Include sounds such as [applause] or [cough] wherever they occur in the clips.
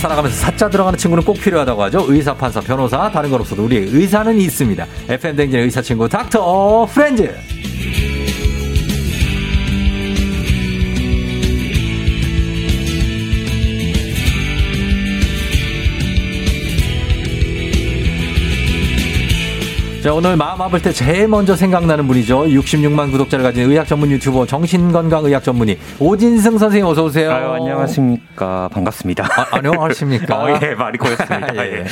살아가면서 사자 들어가는 친구는 꼭 필요하다고 하죠. 의사, 판사, 변호사, 다른 건 없어도 우리 의사는 있습니다. FM 댕진의 의사 친구 닥터 프렌즈. 자, 오늘 마음 아플 때 제일 먼저 생각나는 분이죠. 66만 구독자를 가진 의학 전문 유튜버 정신건강의학 전문의 오진승 선생님 어서 오세요. 아유, 안녕하십니까. 반갑습니다. 아, 안녕하십니까. [laughs] 어, 예, 말이 고였습니다. [laughs] 예.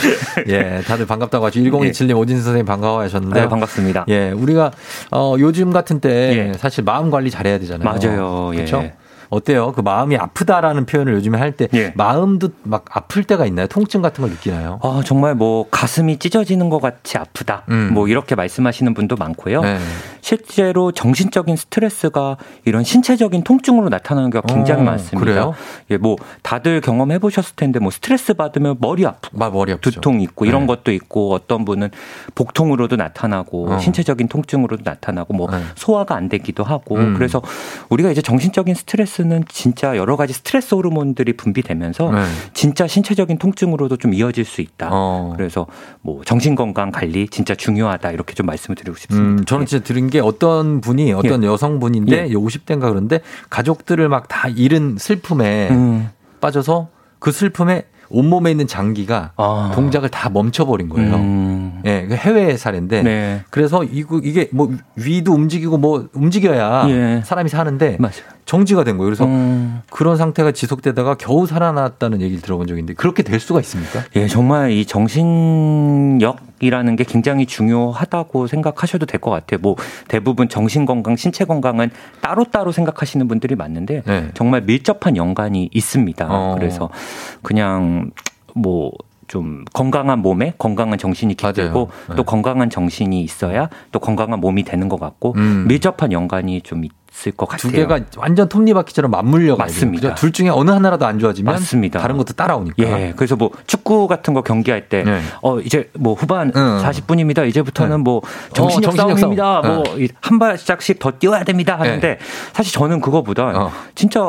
예, 다들 반갑다고 하죠. 1027님 예. 오진승 선생님 반가워하셨는데. 네, 반갑습니다. 예, 우리가 어, 요즘 같은 때 예. 사실 마음 관리 잘해야 되잖아요. 맞아요. 그렇죠? 예. 어때요? 그 마음이 아프다라는 표현을 요즘에 할때 예. 마음도 막 아플 때가 있나요? 통증 같은 걸 느끼나요? 아, 정말 뭐 가슴이 찢어지는 것 같이 아프다. 음. 뭐 이렇게 말씀하시는 분도 많고요. 네. 실제로 정신적인 스트레스가 이런 신체적인 통증으로 나타나는 경우가 굉장히 어, 많습니다. 그래요? 예, 뭐 다들 경험해 보셨을 텐데 뭐 스트레스 받으면 머리 아프고 아, 머리 아프죠. 두통 있고 이런 네. 것도 있고 어떤 분은 복통으로도 나타나고 어. 신체적인 통증으로도 나타나고 뭐 네. 소화가 안 되기도 하고 음. 그래서 우리가 이제 정신적인 스트레스 스트레스는 진짜 여러 가지 스트레스 호르몬들이 분비되면서 네. 진짜 신체적인 통증으로도 좀 이어질 수 있다. 어. 그래서 뭐 정신 건강 관리 진짜 중요하다 이렇게 좀 말씀을 드리고 싶습니다. 음, 저는 진짜 들은 게 어떤 분이 어떤 예. 여성분인데 예. 50대인가 그런데 가족들을 막 다 잃은 슬픔에 음. 빠져서 그 슬픔에 온몸에 있는 장기가 아. 동작을 다 멈춰버린 거예요. 음. 예, 그 해외 사례인데. 네. 그래서 이게 뭐 위도 움직이고 뭐 움직여야 예. 사람이 사는데 맞아요. 정지가 된 거예요. 그래서 음. 그런 상태가 지속되다가 겨우 살아났다는 얘기를 들어본 적이 있는데 그렇게 될 수가 있습니까? 예, 정말 이 정신력이라는 게 굉장히 중요하다고 생각하셔도 될 것 같아요. 뭐 대부분 정신 건강, 신체 건강은 따로따로 생각하시는 분들이 많은데 네. 정말 밀접한 연관이 있습니다. 어. 그래서 그냥 뭐좀 건강한 몸에 건강한 정신이 깃들고 네. 또 건강한 정신이 있어야 또 건강한 몸이 되는 것 같고 음. 밀접한 연관이 좀 있을 것 같아요. 두 개가 완전 톱니바퀴처럼 맞물려 맞습니다. 둘 중에 어느 하나라도 안 좋아지면 맞습니다. 다른 것도 따라오니까. 예. 그래서 뭐 축구 같은 거 경기할 때 네. 어, 이제 뭐 후반 응. 40분입니다. 이제부터는 네. 뭐 정신력, 어, 정신력 싸움입니다. 싸움. 뭐 한 발짝씩 더 뛰어야 됩니다 하는데 네. 사실 저는 그거보다 어. 진짜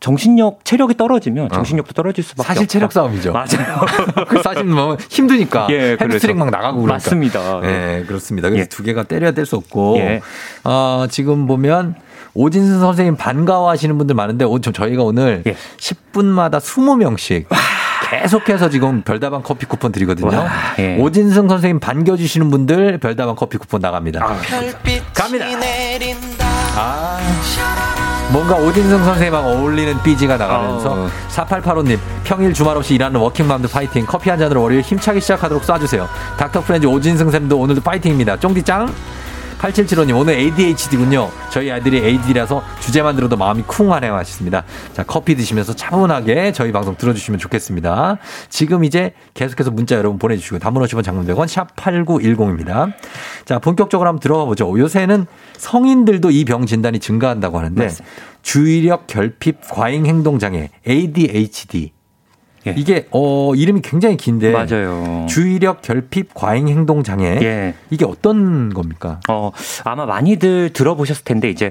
정신력, 체력이 떨어지면 어. 정신력도 떨어질 수밖에 사실 없다. 체력 싸움이죠. 맞아요. [laughs] 그 사실 뭐 힘드니까 예, 햄스트링 막 나가고 그러니까. 맞습니다. 네, 그렇습니다. 그래서 예. 두 개가 떼려야 뗄 수 없고 예. 어, 지금 보면 오진승 선생님 반가워하시는 분들 많은데 저희가 오늘 예. 10분마다 20명씩 계속해서 지금 별다방 커피 쿠폰 드리거든요. 와, 예. 오진승 선생님 반겨주시는 분들 별다방 커피 쿠폰 나갑니다. 아, 갑니다. 아, 뭔가 오진승 선생님하고 어울리는 BG가 나가면서 어. 4885님 평일 주말 없이 일하는 워킹맘들 파이팅 커피 한 잔으로 월요일 힘차게 시작하도록 쏴주세요. 닥터 프렌즈 오진승 쌤도 오늘도 파이팅입니다. 쫑디짱 8775님, 오늘 ADHD군요. 저희 아이들이 AD라서 주제만 들어도 마음이 쿵하네요. 하셨습니다. 자, 커피 드시면서 차분하게 저희 방송 들어주시면 좋겠습니다. 지금 이제 계속해서 문자 여러분 보내주시고, 단문 50원 장문 100원, 샵8910입니다. 자, 본격적으로 한번 들어가 보죠. 요새는 성인들도 이 병 진단이 증가한다고 하는데, 맞습니다. 주의력 결핍 과잉 행동 장애, ADHD. 예. 이게 어 이름이 굉장히 긴데 맞아요. 주의력 결핍 과잉 행동 장애 예. 이게 어떤 겁니까? 어 아마 많이들 들어보셨을 텐데 이제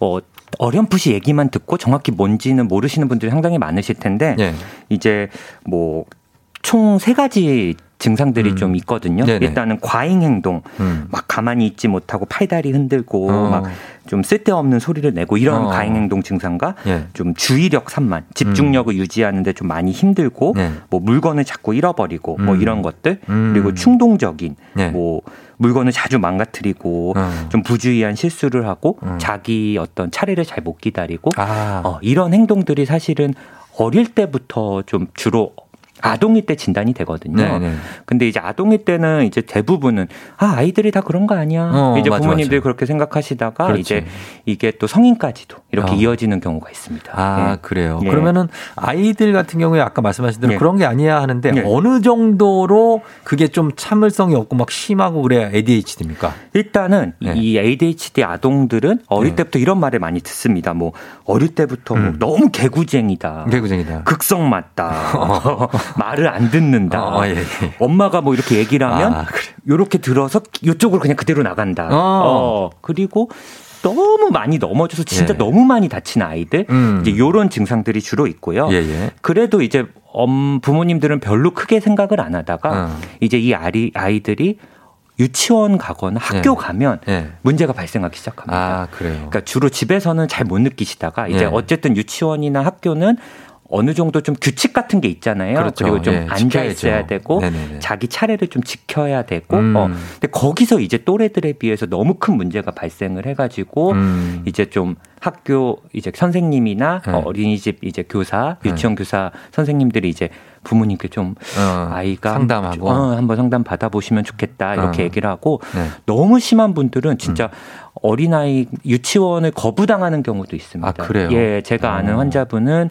어 어렴풋이 얘기만 듣고 정확히 뭔지는 모르시는 분들이 상당히 많으실 텐데 예. 이제 뭐 총 세 가지 증상들이 음. 좀 있거든요. 네네. 일단은 과잉 행동, 음. 막 가만히 있지 못하고 팔다리 흔들고 어. 막좀 쓸데없는 소리를 내고 이런 어. 과잉 행동 증상과 예. 좀 주의력 산만, 집중력을 음. 유지하는데 좀 많이 힘들고 예. 뭐 물건을 자꾸 잃어버리고 뭐 음. 이런 것들 음. 그리고 충동적인 예. 뭐 물건을 자주 망가뜨리고 어. 좀 부주의한 실수를 하고 음. 자기 어떤 차례를 잘 못 기다리고 아. 어, 이런 행동들이 사실은 어릴 때부터 좀 주로 아동일 때 진단이 되거든요. 네네. 네. 근데 이제 아동일 때는 이제 대부분은 아 아이들이 다 그런 거 아니야. 어, 이제 맞아, 부모님들이 맞아. 그렇게 생각하시다가 그렇지. 이제 이게 또 성인까지도 이렇게 어. 이어지는 경우가 있습니다. 아 네. 그래요. 네. 그러면은 아이들 같은 경우에 아까 말씀하신 대로 네. 그런 게 아니야 하는데 네. 어느 정도로 그게 좀 참을성이 없고 막 심하고 그래야 ADHD입니까? 일단은 네. 이 ADHD 아동들은 어릴 때부터 이런 말을 많이 듣습니다. 뭐 어릴 때부터 뭐 음. 뭐 너무 개구쟁이다. 개구쟁이다. 극성 맞다. [laughs] 말을 안 듣는다. 어, 예, 예. 엄마가 뭐 이렇게 얘기를 하면 아, 그래. 요렇게 들어서 요쪽으로 그냥 그대로 나간다. 어. 어. 그리고 너무 많이 넘어져서 진짜 예. 너무 많이 다친 아이들 음. 이제 요런 증상들이 주로 있고요. 예예. 예. 그래도 이제 엄 부모님들은 별로 크게 생각을 안 하다가 어. 이제 이 아이 아이들이 유치원 가거나 학교 네. 가면 네. 문제가 발생하기 시작합니다. 아, 그래요. 그러니까 주로 집에서는 잘 못 느끼시다가 이제 네. 어쨌든 유치원이나 학교는 어느 정도 좀 규칙 같은 게 있잖아요. 그렇죠. 그리고 좀 예, 앉아 있어야 되고 네네네. 자기 차례를 좀 지켜야 되고 음. 어. 근데 거기서 이제 또래들에 비해서 너무 큰 문제가 발생을 해 가지고 음. 이제 좀 학교 이제 선생님이나 네. 어린이집 이제 교사, 네. 유치원 네. 교사 선생님들이 이제 부모님께 좀 어, 아이가 상담하고 어, 한번 상담 받아보시면 좋겠다 이렇게 어. 얘기를 하고 네. 너무 심한 분들은 진짜 음. 어린아이 유치원을 거부당하는 경우도 있습니다. 아, 그래요? 예, 제가 아는 어. 환자분은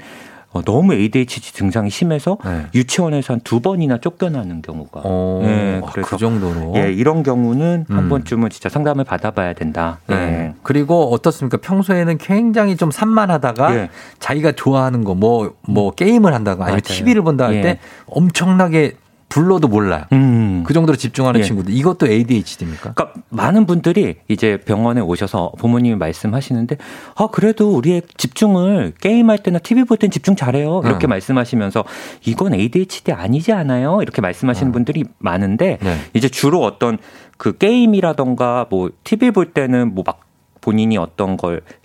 어, 너무 ADHD 증상이 심해서 네. 유치원에서 한 두 번이나 쫓겨나는 경우가. 오, 네, 그래서 그 정도로. 예, 이런 경우는 음. 한 번쯤은 진짜 상담을 받아봐야 된다. 네. 예. 그리고 어떻습니까? 평소에는 굉장히 좀 산만하다가 예. 자기가 좋아하는 거 뭐뭐 뭐 게임을 한다고 아니면 맞아요. TV를 본다 할때 예. 엄청나게 불러도 몰라요. 음. 그 정도로 집중하는 예. 친구들. 이것도 ADHD입니까? 그러니까 많은 분들이 이제 병원에 오셔서 부모님이 말씀하시는데 아 그래도 우리의 집중을 게임할 때나 TV 볼 땐 집중 잘해요. 이렇게 음. 말씀하시면서 이건 ADHD 아니지 않아요? 이렇게 말씀하시는 음. 분들이 많은데 네. 이제 주로 어떤 그 게임이라던가 뭐 TV 볼 때는 뭐막 본인이 어떤 걸 어.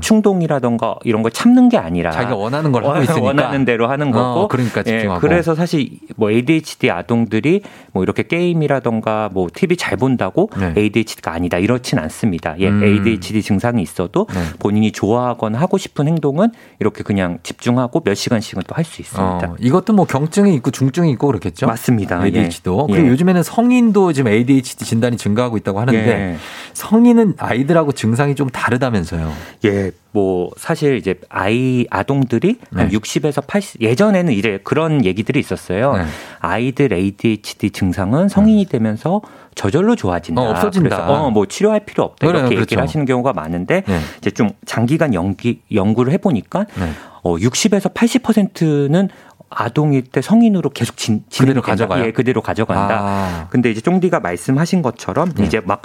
충동이라던가 이런 걸 참는 게 아니라 자기가 원하는 걸 하고 있으니까 원하는 대로 하는 어, 거고 어, 그러니까 집중하고. 예, 그래서 사실 뭐 ADHD 아동들이 뭐 이렇게 게임이라던가 뭐 TV 잘 본다고 네. ADHD가 아니다 이렇진 않습니다. 예, 음. ADHD 증상이 있어도 네. 본인이 좋아하거나 하고 싶은 행동은 이렇게 그냥 집중하고 몇 시간씩은 또 할 수 있습니다. 어, 이것도 뭐 경증이 있고 중증이 있고 그렇겠죠? 맞습니다. ADHD도 예. 그리고 예. 요즘에는 성인도 지금 ADHD 진단이 증가하고 있다고 하는데 예. 성인은 아이들하고 증상이 좀 다르다면서요? 예. 뭐 사실 이제 아이 아동들이 네. 한 60에서 80 예전에는 이제 그런 얘기들이 있었어요. 네. 아이들 ADHD 증상은 성인이 되면서 저절로 좋아진다. 어, 없어진다. 그래서 어, 뭐 치료할 필요 없다. 이렇게 그렇죠. 얘기를 하시는 경우가 많은데 네. 이제 좀 장기간 연기 연구를 해 보니까 네. 어 60에서 80%는 아동일 때 성인으로 계속 진, 그대로 가져가요. 예, 그대로 가져간다. 아. 근데 이제 쫑디가 말씀하신 것처럼 네. 이제 막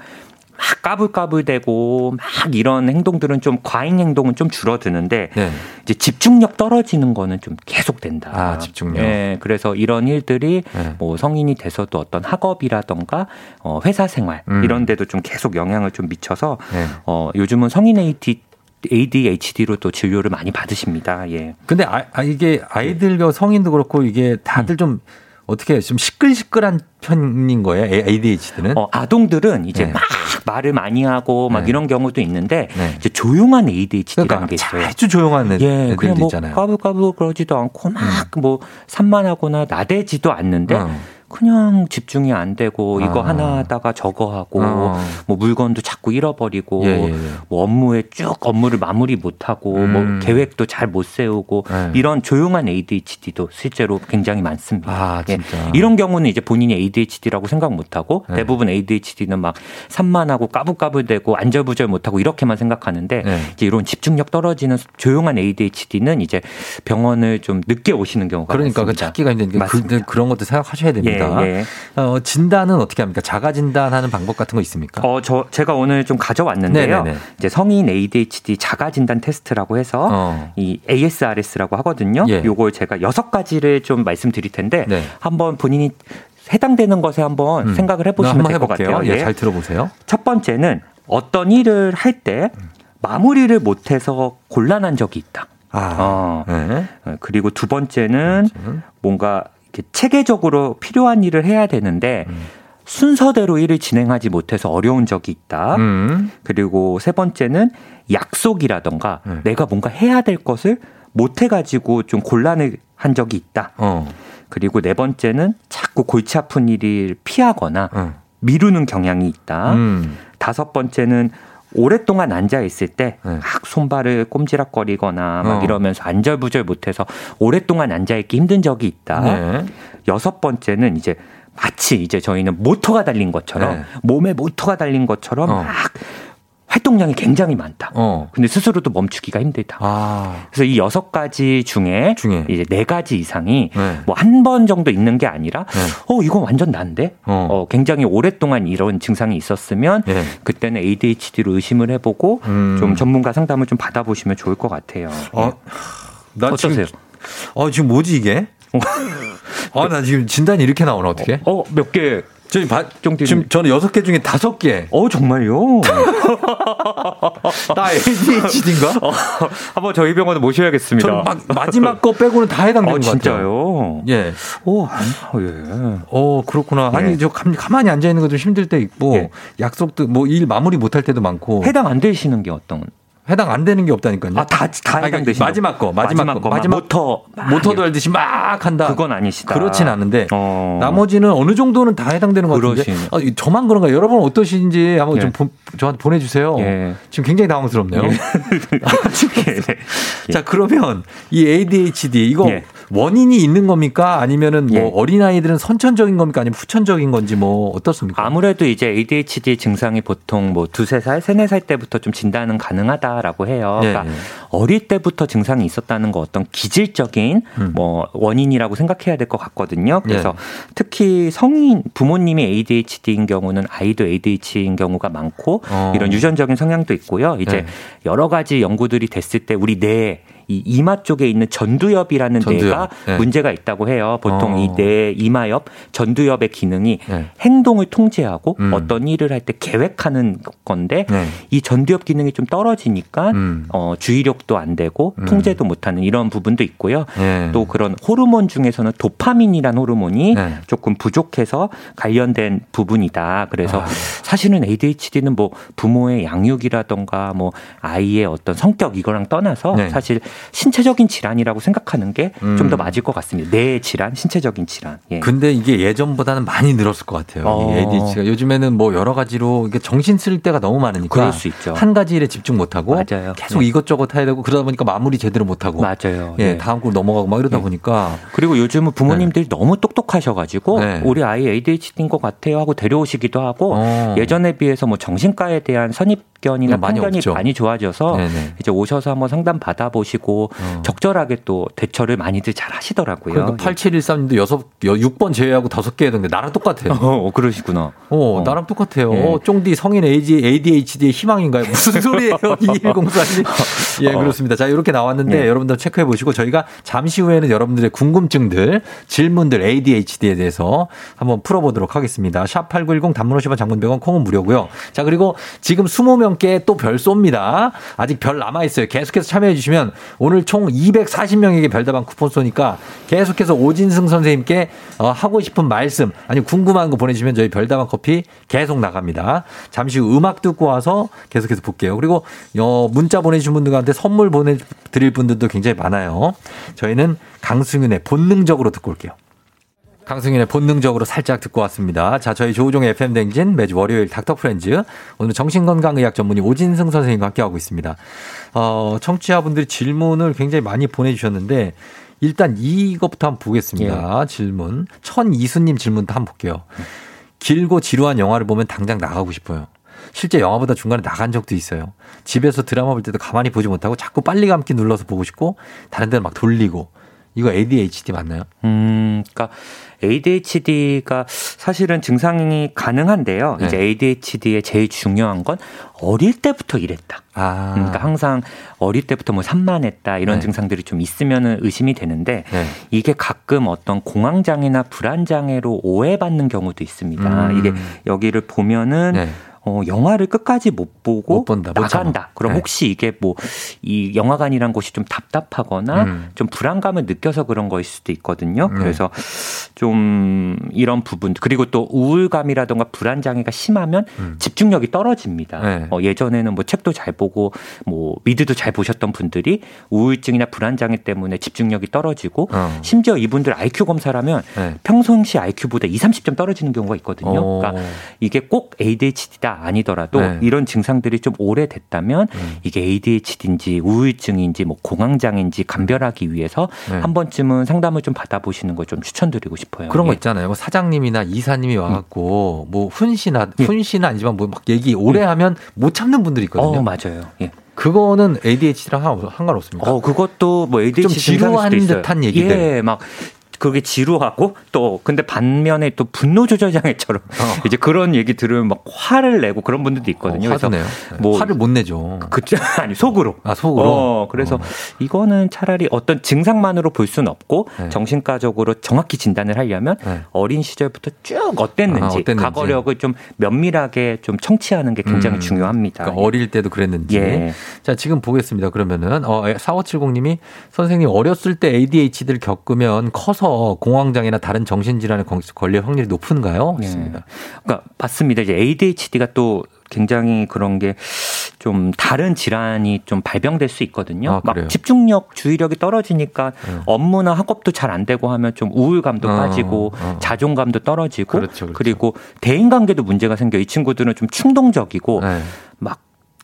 막 까불까불대고 막 이런 행동들은 좀 과잉 행동은 좀 줄어드는데 네. 이제 집중력 떨어지는 거는 좀 계속 된다. 아, 집중력. 네, 그래서 이런 일들이 네. 뭐 성인이 돼서도 어떤 학업이라던가 어 회사 생활 음. 이런 데도 좀 계속 영향을 좀 미쳐서 네. 어 요즘은 성인 AT ADHD로 또 진료를 많이 받으십니다. 예. 근데 아, 아 이게 아이들과 성인도 그렇고 이게 다들 음. 좀 어떻게 좀 시끌시끌한 편인 거예요? ADHD는? 어, 아동들은 이제 네. 막 말을 많이 하고 막 네. 이런 경우도 있는데 네. 이제 조용한 ADHD라는 그러니까 게 있어요. 아주 조용한 애들, 예, 그냥 뭐 있잖아요. 까불까불 그러지도 않고 막뭐 음. 산만하거나 나대지도 않는데 음. 그냥 집중이 안 되고 이거 아. 하나 하다가 저거 하고 아. 뭐 물건도 자꾸 잃어버리고 예, 예, 예. 뭐 업무에 쭉 업무를 마무리 못 하고 뭐 음. 뭐 계획도 잘 못 세우고 네. 이런 조용한 ADHD도 실제로 굉장히 많습니다. 아, 예. 이런 경우는 이제 본인이 ADHD라고 생각 못 하고 네. 대부분 ADHD는 막 산만하고 까불까불대고 안절부절 못 하고 이렇게만 생각하는데 네. 이제 이런 집중력 떨어지는 조용한 ADHD는 이제 병원을 좀 늦게 오시는 경우가 그러니까 많습니다. 그 찾기가 게 그, 그런 것도 생각하셔야 됩니다. 있습니다. 예, 예. 어, 진단은 어떻게 합니까? 자가 진단하는 방법 같은 거 있습니까? 어, 저 제가 오늘 좀 가져왔는데요. 네네네. 이제 성인 ADHD 자가 진단 테스트라고 해서 어. 이 ASRS라고 하거든요. 예. 요걸 제가 여섯 가지를 좀 말씀드릴 텐데 네. 한번 본인이 해당되는 것에 한번 음. 생각을 해보시면 될 것 같아요. 예, 잘 들어보세요. 첫 번째는 어떤 일을 할 때 마무리를 못해서 곤란한 적이 있다. 아, 어. 네. 그리고 두 번째는 뭔가 체계적으로 필요한 일을 해야 되는데 음. 순서대로 일을 진행하지 못해서 어려운 적이 있다. 음. 그리고 세 번째는 약속이라던가 음. 내가 뭔가 해야 될 것을 못 해가지고 좀 곤란을 한 적이 있다. 어. 그리고 네 번째는 자꾸 골치 아픈 일을 피하거나 어. 미루는 경향이 있다. 음. 다섯 번째는 오랫동안 앉아 있을 때막 네. 손발을 꼼지락거리거나 막 어. 이러면서 안절부절 못해서 오랫동안 앉아 있기 힘든 적이 있다. 네. 여섯 번째는 이제 마치 이제 저희는 모터가 달린 것처럼 네. 몸에 모터가 달린 것처럼 어. 막 활동량이 굉장히 많다. 어. 근데 스스로도 멈추기가 힘들다. 아. 그래서 이 여섯 가지 중에, 중에, 이제 네 가지 이상이 네. 뭐한 번 정도 있는 게 아니라 네. 어 이건 완전 난데. 어. 어. 굉장히 오랫동안 이런 증상이 있었으면 네. 그때는 ADHD로 의심을 해보고 음. 좀 전문가 상담을 좀 받아보시면 좋을 것 같아요. 어. 나 어떠세요? 지금, 어 지금 뭐지 이게? 아, 나 지금 진단이 이렇게 나오나, 어떻게? 어, 몇 개? 저희 바, 지금 저는 여섯 개 중에 다섯 개. 어, 정말요? [laughs] 나 ADHD인가? 어, 한번 저희 병원에 모셔야겠습니다. 저 막, 마지막 거 빼고는 다 해당되는 어, 것 같아요. 예. 오, 아, 예. 어, 그렇구나. 예. 아니, 저 가만히 앉아 있는 것도 힘들 때 있고, 예. 약속도 뭐 일 마무리 못할 때도 많고. 해당 안 되시는 게 어떤? 해당 안 되는 게 없다니까요. 아, 다, 다 해당 되시 마지막 거, 마지막, 마지막 거. 마지막 모터. 모터도 알듯이 막 한다. 그건 아니시다. 그렇진 않은데, 어. 나머지는 어느 정도는 다 해당되는 것 같은데. 아, 저만 그런가? 여러분 어떠신지 한번 예. 좀 보, 저한테 보내주세요. 예. 지금 굉장히 당황스럽네요. 예. [laughs] 자, 그러면 이 ADHD, 이거 예. 원인이 있는 겁니까? 아니면은 뭐 예. 어린아이들은 선천적인 겁니까? 아니면 후천적인 건지 뭐 어떻습니까? 아무래도 이제 ADHD 증상이 보통 뭐 두세 살, 세네 살 때부터 좀 진단은 가능하다 라고 해요. 네. 그러니까 어릴 때부터 증상이 있었다는 거 어떤 기질적인 음. 뭐 원인이라고 생각해야 될 것 같거든요. 그래서 네. 특히 성인 부모님이 ADHD인 경우는 아이도 ADHD인 경우가 많고 어. 이런 유전적인 성향도 있고요. 이제 네. 여러 가지 연구들이 됐을 때 우리 뇌 이 이마 쪽에 있는 전두엽이라는 전두엽. 뇌가 네. 문제가 있다고 해요. 보통 어. 이뇌 이마엽 전두엽의 기능이 네. 행동을 통제하고 음. 어떤 일을 할 때 계획하는 건데 네. 이 전두엽 기능이 좀 떨어지니까 음. 어, 주의력도 안 되고 음. 통제도 못하는 이런 부분도 있고요. 네. 또 그런 호르몬 중에서는 도파민이라는 호르몬이 네. 조금 부족해서 관련된 부분이다. 그래서 아. 사실은 ADHD는 뭐 부모의 양육이라던가 뭐 아이의 어떤 성격 이거랑 떠나서 네. 사실 신체적인 질환이라고 생각하는 게 좀더 음. 맞을 것 같습니다. 뇌 질환, 신체적인 질환. 예. 근데 이게 예전보다는 많이 늘었을 것 같아요. 어. ADHD가 요즘에는 뭐 여러 가지로 이게 정신 쓸 때가 너무 많으니까 그럴 수 있죠. 한 가지 일에 집중 못 하고 맞아요. 계속 네. 이것저것 해야 되고 그러다 보니까 마무리 제대로 못 하고 맞아요. 예, 네. 다음 걸 넘어가고 막 이러다 네. 보니까 그리고 요즘은 부모님들이 네. 너무 똑똑하셔 가지고 네. 우리 아이 ADHD인 것 같아요 하고 데려오시기도 하고 어. 예전에 비해서 뭐 정신과에 대한 선입 편견이나 네, 많이 편견이 없죠. 많이 좋아져서 네네. 이제 오셔서 한번 상담 받아보시고 어. 적절하게 또 대처를 많이들 잘 하시더라고요. 그러니까 8713님도 여섯 6번 제외하고 다섯 개 해던데 나랑 똑같아요. 어, 그러시구나. 어, 어. 나랑 똑같아요. 네. 어, 쫑디 성인 ADHD의 희망인가요? 무슨 [laughs] 소리예요? 2104님. 예, 어. 그렇습니다. 자, 이렇게 나왔는데 네. 여러분들 체크해 보시고 저희가 잠시 후에는 여러분들의 궁금증들, 질문들 ADHD에 대해서 한번 풀어 보도록 하겠습니다. 샵 8910 단문 50원 장문 100원 콩은 무료고요. 자, 그리고 지금 20명 명께 또 별 쏩니다. 아직 별 남아 있어요. 계속해서 참여해 주시면 오늘 총 240명에게 별다방 쿠폰 쏘니까 계속해서 오진승 선생님께 어, 하고 싶은 말씀, 아니 궁금한 거 보내주시면 저희 별다방 커피 계속 나갑니다. 잠시 후 음악 듣고 와서 계속해서 볼게요. 그리고 어, 문자 보내주신 분들한테 선물 보내드릴 분들도 굉장히 많아요. 저희는 강승윤의 본능적으로 듣고 올게요. 강승윤의 본능적으로 살짝 듣고 왔습니다. 자, 저희 조우종의 FM 댕진 매주 월요일 닥터 프렌즈. 오늘 정신건강의학 전문의 오진승 선생님과 함께하고 있습니다. 어, 청취자분들이 질문을 굉장히 많이 보내주셨는데 일단 이것부터 한번 보겠습니다. 예. 질문. 천이수님 질문도 한번 볼게요. 길고 지루한 영화를 보면 당장 나가고 싶어요. 실제 영화보다 중간에 나간 적도 있어요. 집에서 드라마 볼 때도 가만히 보지 못하고 자꾸 빨리 감기 눌러서 보고 싶고 다른 데는 막 돌리고 이거 ADHD 맞나요? 음, 그러니까 ADHD가 사실은 증상이 가능한데요. 네. 이제 ADHD의 제일 중요한 건 어릴 때부터 이랬다. 아. 그러니까 항상 어릴 때부터 뭐 산만했다 이런 네. 증상들이 좀 있으면은 의심이 되는데 네. 이게 가끔 어떤 공황장애나 불안장애로 오해받는 경우도 있습니다. 음. 이게 여기를 보면은 네. 어, 영화를 끝까지 못 보고 못 본다, 나간다. 그럼 네. 혹시 이게 뭐 이 영화관이란 곳이 좀 답답하거나 음. 좀 불안감을 느껴서 그런 거일 수도 있거든요. 네. 그래서 좀 이런 부분 그리고 또 우울감이라던가 불안 장애가 심하면 음. 집중력이 떨어집니다. 네. 어, 예전에는 뭐 책도 잘 보고 뭐 미드도 잘 보셨던 분들이 우울증이나 불안 장애 때문에 집중력이 떨어지고 어. 심지어 이분들 IQ 검사를 하면 네. 평소시 IQ보다 2, 30점 떨어지는 경우가 있거든요. 어. 그러니까 이게 꼭 ADHD다 아니더라도 네. 이런 증상들이 좀 오래됐다면 음. 이게 ADHD인지 우울증인지 뭐 공황장애인지 감별하기 위해서 네. 한 번쯤은 상담을 좀 받아보시는 걸 좀 추천드리고 싶어요. 그런 거 예. 있잖아요. 뭐 사장님이나 이사님이 음. 와갖고 음. 뭐 훈시나 예. 훈시는 아니지만 뭐 막 얘기 오래 예. 하면 못 참는 분들이 있거든요. 어, 맞아요. 예. 그거는 ADHD랑 상관없습니까? 어, 그것도 뭐 ADHD 좀 지루한 듯한 얘기들. 예, 막 그게 지루하고 또 근데 반면에 또 분노 조절 장애처럼 어. [laughs] 이제 그런 얘기 들으면 막 화를 내고 그런 분들도 있거든요. 어, 그래서 네. 뭐 화를 못 내죠. 그 [laughs] 아니 속으로. 아 속으로. 어, 그래서 어. 이거는 차라리 어떤 증상만으로 볼 수는 없고 네. 정신과적으로 정확히 진단을 하려면 네. 어린 시절부터 쭉 어땠는지, 아, 어땠는지, 과거력을 좀 면밀하게 좀 청취하는 게 굉장히 음. 중요합니다. 그러니까 어릴 때도 그랬는지. 예. 자 지금 보겠습니다. 그러면은 어 4570님이 선생님 어렸을 때 ADHD를 겪으면 커서 공황장애나 다른 정신질환에 걸릴 확률이 높은가요? 예. 그러니까 맞습니다. 이제 ADHD가 또 굉장히 그런 게 좀 다른 질환이 좀 발병될 수 있거든요. 아, 막 집중력, 주의력이 떨어지니까 네. 업무나 학업도 잘 안 되고 하면 좀 우울감도 어, 빠지고 어. 자존감도 떨어지고 그렇죠, 그렇죠. 그리고 대인 관계도 문제가 생겨. 이 친구들은 좀 충동적이고 네.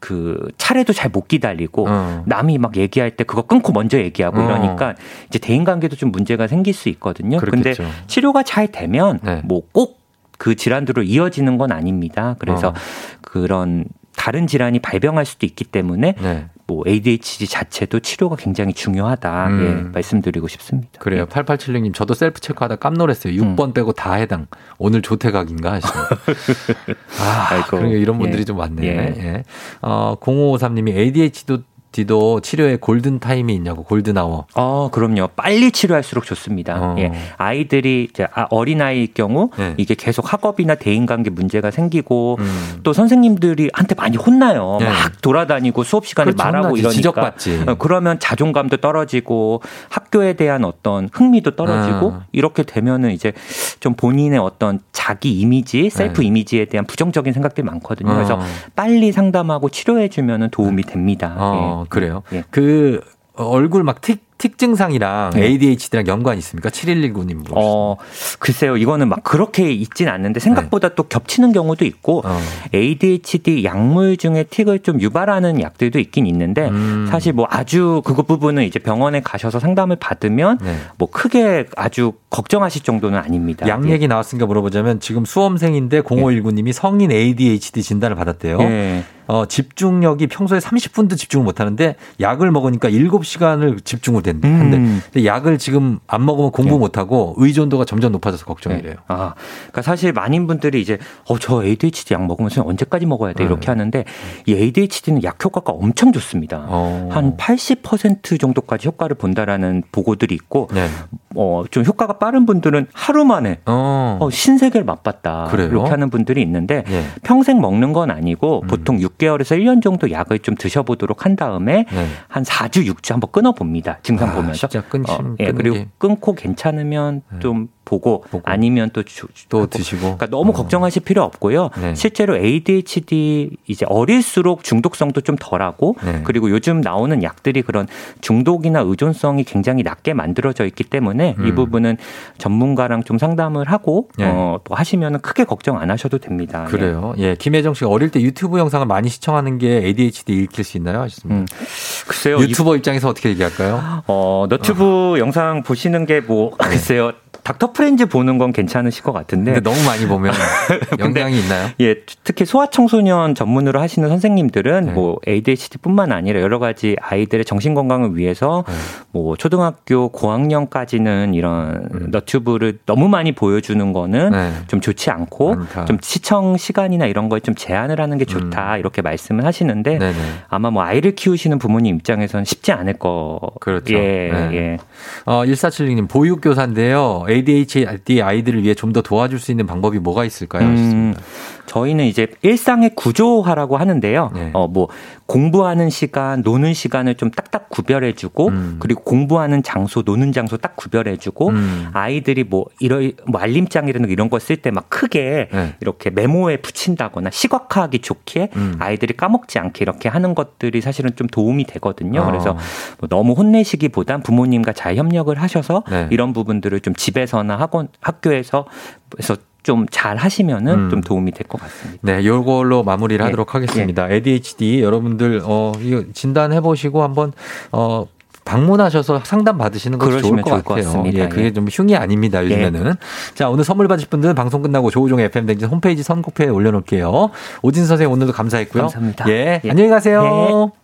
막그 차례도 잘 못 기다리고 어. 남이 막 얘기할 때 그거 끊고 먼저 얘기하고 어. 이러니까 이제 대인 관계도 좀 문제가 생길 수 있거든요. 그렇겠죠. 근데 치료가 잘 되면 네. 뭐꼭 그 질환으로 이어지는 건 아닙니다. 그래서 어. 그런 다른 질환이 발병할 수도 있기 때문에 네. 뭐 ADHD 자체도 치료가 굉장히 중요하다. 음. 예, 말씀드리고 싶습니다. 그래요. 예. 8876님 저도 셀프 체크하다 깜놀했어요. 6번 음. 빼고 다 해당. 오늘 조퇴각인가 하시네요. [laughs] 아, 아이고. 그러니까 이런 분들이 예. 좀 많네. 예. 예. 어, 0553님이 ADHD도 디도 치료에 골든 타임이 있냐고 골든 아워. 어, 그럼요. 빨리 치료할수록 좋습니다. 어. 예. 아이들이 이제 아, 어린 아이일 경우 네. 이게 계속 학업이나 대인 관계 문제가 생기고 음. 또 선생님들이 한테 많이 혼나요. 네. 막 돌아다니고 수업 시간에 그렇죠, 말하고 혼나지. 이러니까 지적받지. 어, 그러면 자존감도 떨어지고 학교에 대한 어떤 흥미도 떨어지고 아. 이렇게 되면은 이제 좀 본인의 어떤 자기 이미지, 셀프 네. 이미지에 대한 부정적인 생각들이 많거든요. 어. 그래서 빨리 상담하고 치료해 주면은 도움이 됩니다. 어. 예. 그래요. 예. 그 얼굴 막 틱, 틱 증상이랑 네. ADHD랑 연관이 있습니까? 7119님. 어, 글쎄요. 이거는 막 그렇게 있진 않는데 생각보다 네. 또 겹치는 경우도 있고 어. ADHD 약물 중에 틱을 좀 유발하는 약들도 있긴 있는데 음. 사실 뭐 아주 그것 부분은 이제 병원에 가셔서 상담을 받으면 네. 뭐 크게 아주 걱정하실 정도는 아닙니다. 약 얘기 나왔으니까 물어보자면 지금 수험생인데 0519님이 성인 ADHD 진단을 받았대요. 네. 어, 집중력이 평소에 30분도 집중을 못 하는데 약을 먹으니까 7시간을 집중을 된대. 음. 근데 약을 지금 안 먹으면 공부 네. 못 하고 의존도가 점점 높아져서 걱정이래요. 네. 아, 그러니까 사실 많은 분들이 이제 어, 저 ADHD 약 먹으면 언제까지 먹어야 돼? 이렇게 네. 하는데 이 ADHD는 약 효과가 엄청 좋습니다. 어. 한80% 정도까지 효과를 본다라는 보고들이 있고 네. 어, 좀 효과가 빠른 분들은 하루 만에 어. 어 신세계를 맛봤다. 그래요? 이렇게 하는 분들이 있는데 네. 평생 먹는 건 아니고 음. 보통 6개월에서 1년 정도 약을 좀 드셔보도록 한 다음에 네. 한 4주, 6주 한번 끊어봅니다. 증상 아, 보면서. 진짜 끊 어, 예, 그리고 끊고 괜찮으면 네. 좀 보고, 보고, 아니면 또, 주, 또 드시고. 그러니까 너무 어. 걱정하실 필요 없고요. 네. 실제로 ADHD 이제 어릴수록 중독성도 좀 덜하고 네. 그리고 요즘 나오는 약들이 그런 중독이나 의존성이 굉장히 낮게 만들어져 있기 때문에 음. 이 부분은 전문가랑 좀 상담을 하고 네. 어, 또 하시면 크게 걱정 안 하셔도 됩니다. 그래요. 예. 예. 김혜정 씨가 어릴 때 유튜브 영상을 많이 시청하는 게 ADHD 일으킬 수 있나요? 하셨습니다. 음. 글쎄요. 유튜버 입장에서 어떻게 얘기할까요? 어, 너튜브 어. 영상 보시는 게뭐 네. 글쎄요. 닥터 프렌즈 보는 건 괜찮으실 것 같은데. 너무 많이 보면 [laughs] 영향이 있나요? 예, 특히 소아 청소년 전문으로 하시는 선생님들은 네. 뭐 ADHD뿐만 아니라 여러 가지 아이들의 정신 건강을 위해서 네. 뭐 초등학교 고학년까지는 이런 음. 너튜브를 너무 많이 보여주는 거는 네. 좀 좋지 않고 많다. 좀 시청 시간이나 이런 거에 좀 제한을 하는 게 좋다 음. 이렇게 말씀을 하시는데 네네. 아마 뭐 아이를 키우시는 부모님 입장에서는 쉽지 않을 거. 그렇죠. 예, 네. 예. 어, 1476님 보육교사인데요. ADHD 아이들을 위해 좀 더 도와줄 수 있는 방법이 뭐가 있을까요? 음, 저희는 이제 일상의 구조화라고 하는데요. 네. 어, 뭐 공부하는 시간, 노는 시간을 좀 딱딱 구별해주고 음. 그리고 공부하는 장소, 노는 장소 딱 구별해주고 음. 아이들이 뭐 이런 뭐 알림장이라는 이런 거 쓸 때 막 크게 네. 이렇게 메모에 붙인다거나 시각화하기 좋게 음. 아이들이 까먹지 않게 이렇게 하는 것들이 사실은 좀 도움이 되거든요. 어. 그래서 뭐 너무 혼내시기보단 부모님과 잘 협력을 하셔서 네. 이런 부분들을 좀 집에서나 학원 학교에서 그래서 좀 잘 하시면은 음. 좀 도움이 될 것 같습니다. 네, 요걸로 마무리를 네. 하도록 하겠습니다. 네. ADHD 여러분들 어 이거 진단해 보시고 한번 어 방문하셔서 상담 받으시는 것도 좋을 것 좋을 같아요. 것 예, 그게 예. 좀 흉이 아닙니다. 요즘에는. 예. 자, 오늘 선물 받으실 분들은 방송 끝나고 조우종 FM 댕진 홈페이지 선곡표에 올려놓을게요. 오진 선생님 오늘도 감사했고요. 감사합니다. 예, 예. 안녕히 가세요. 예.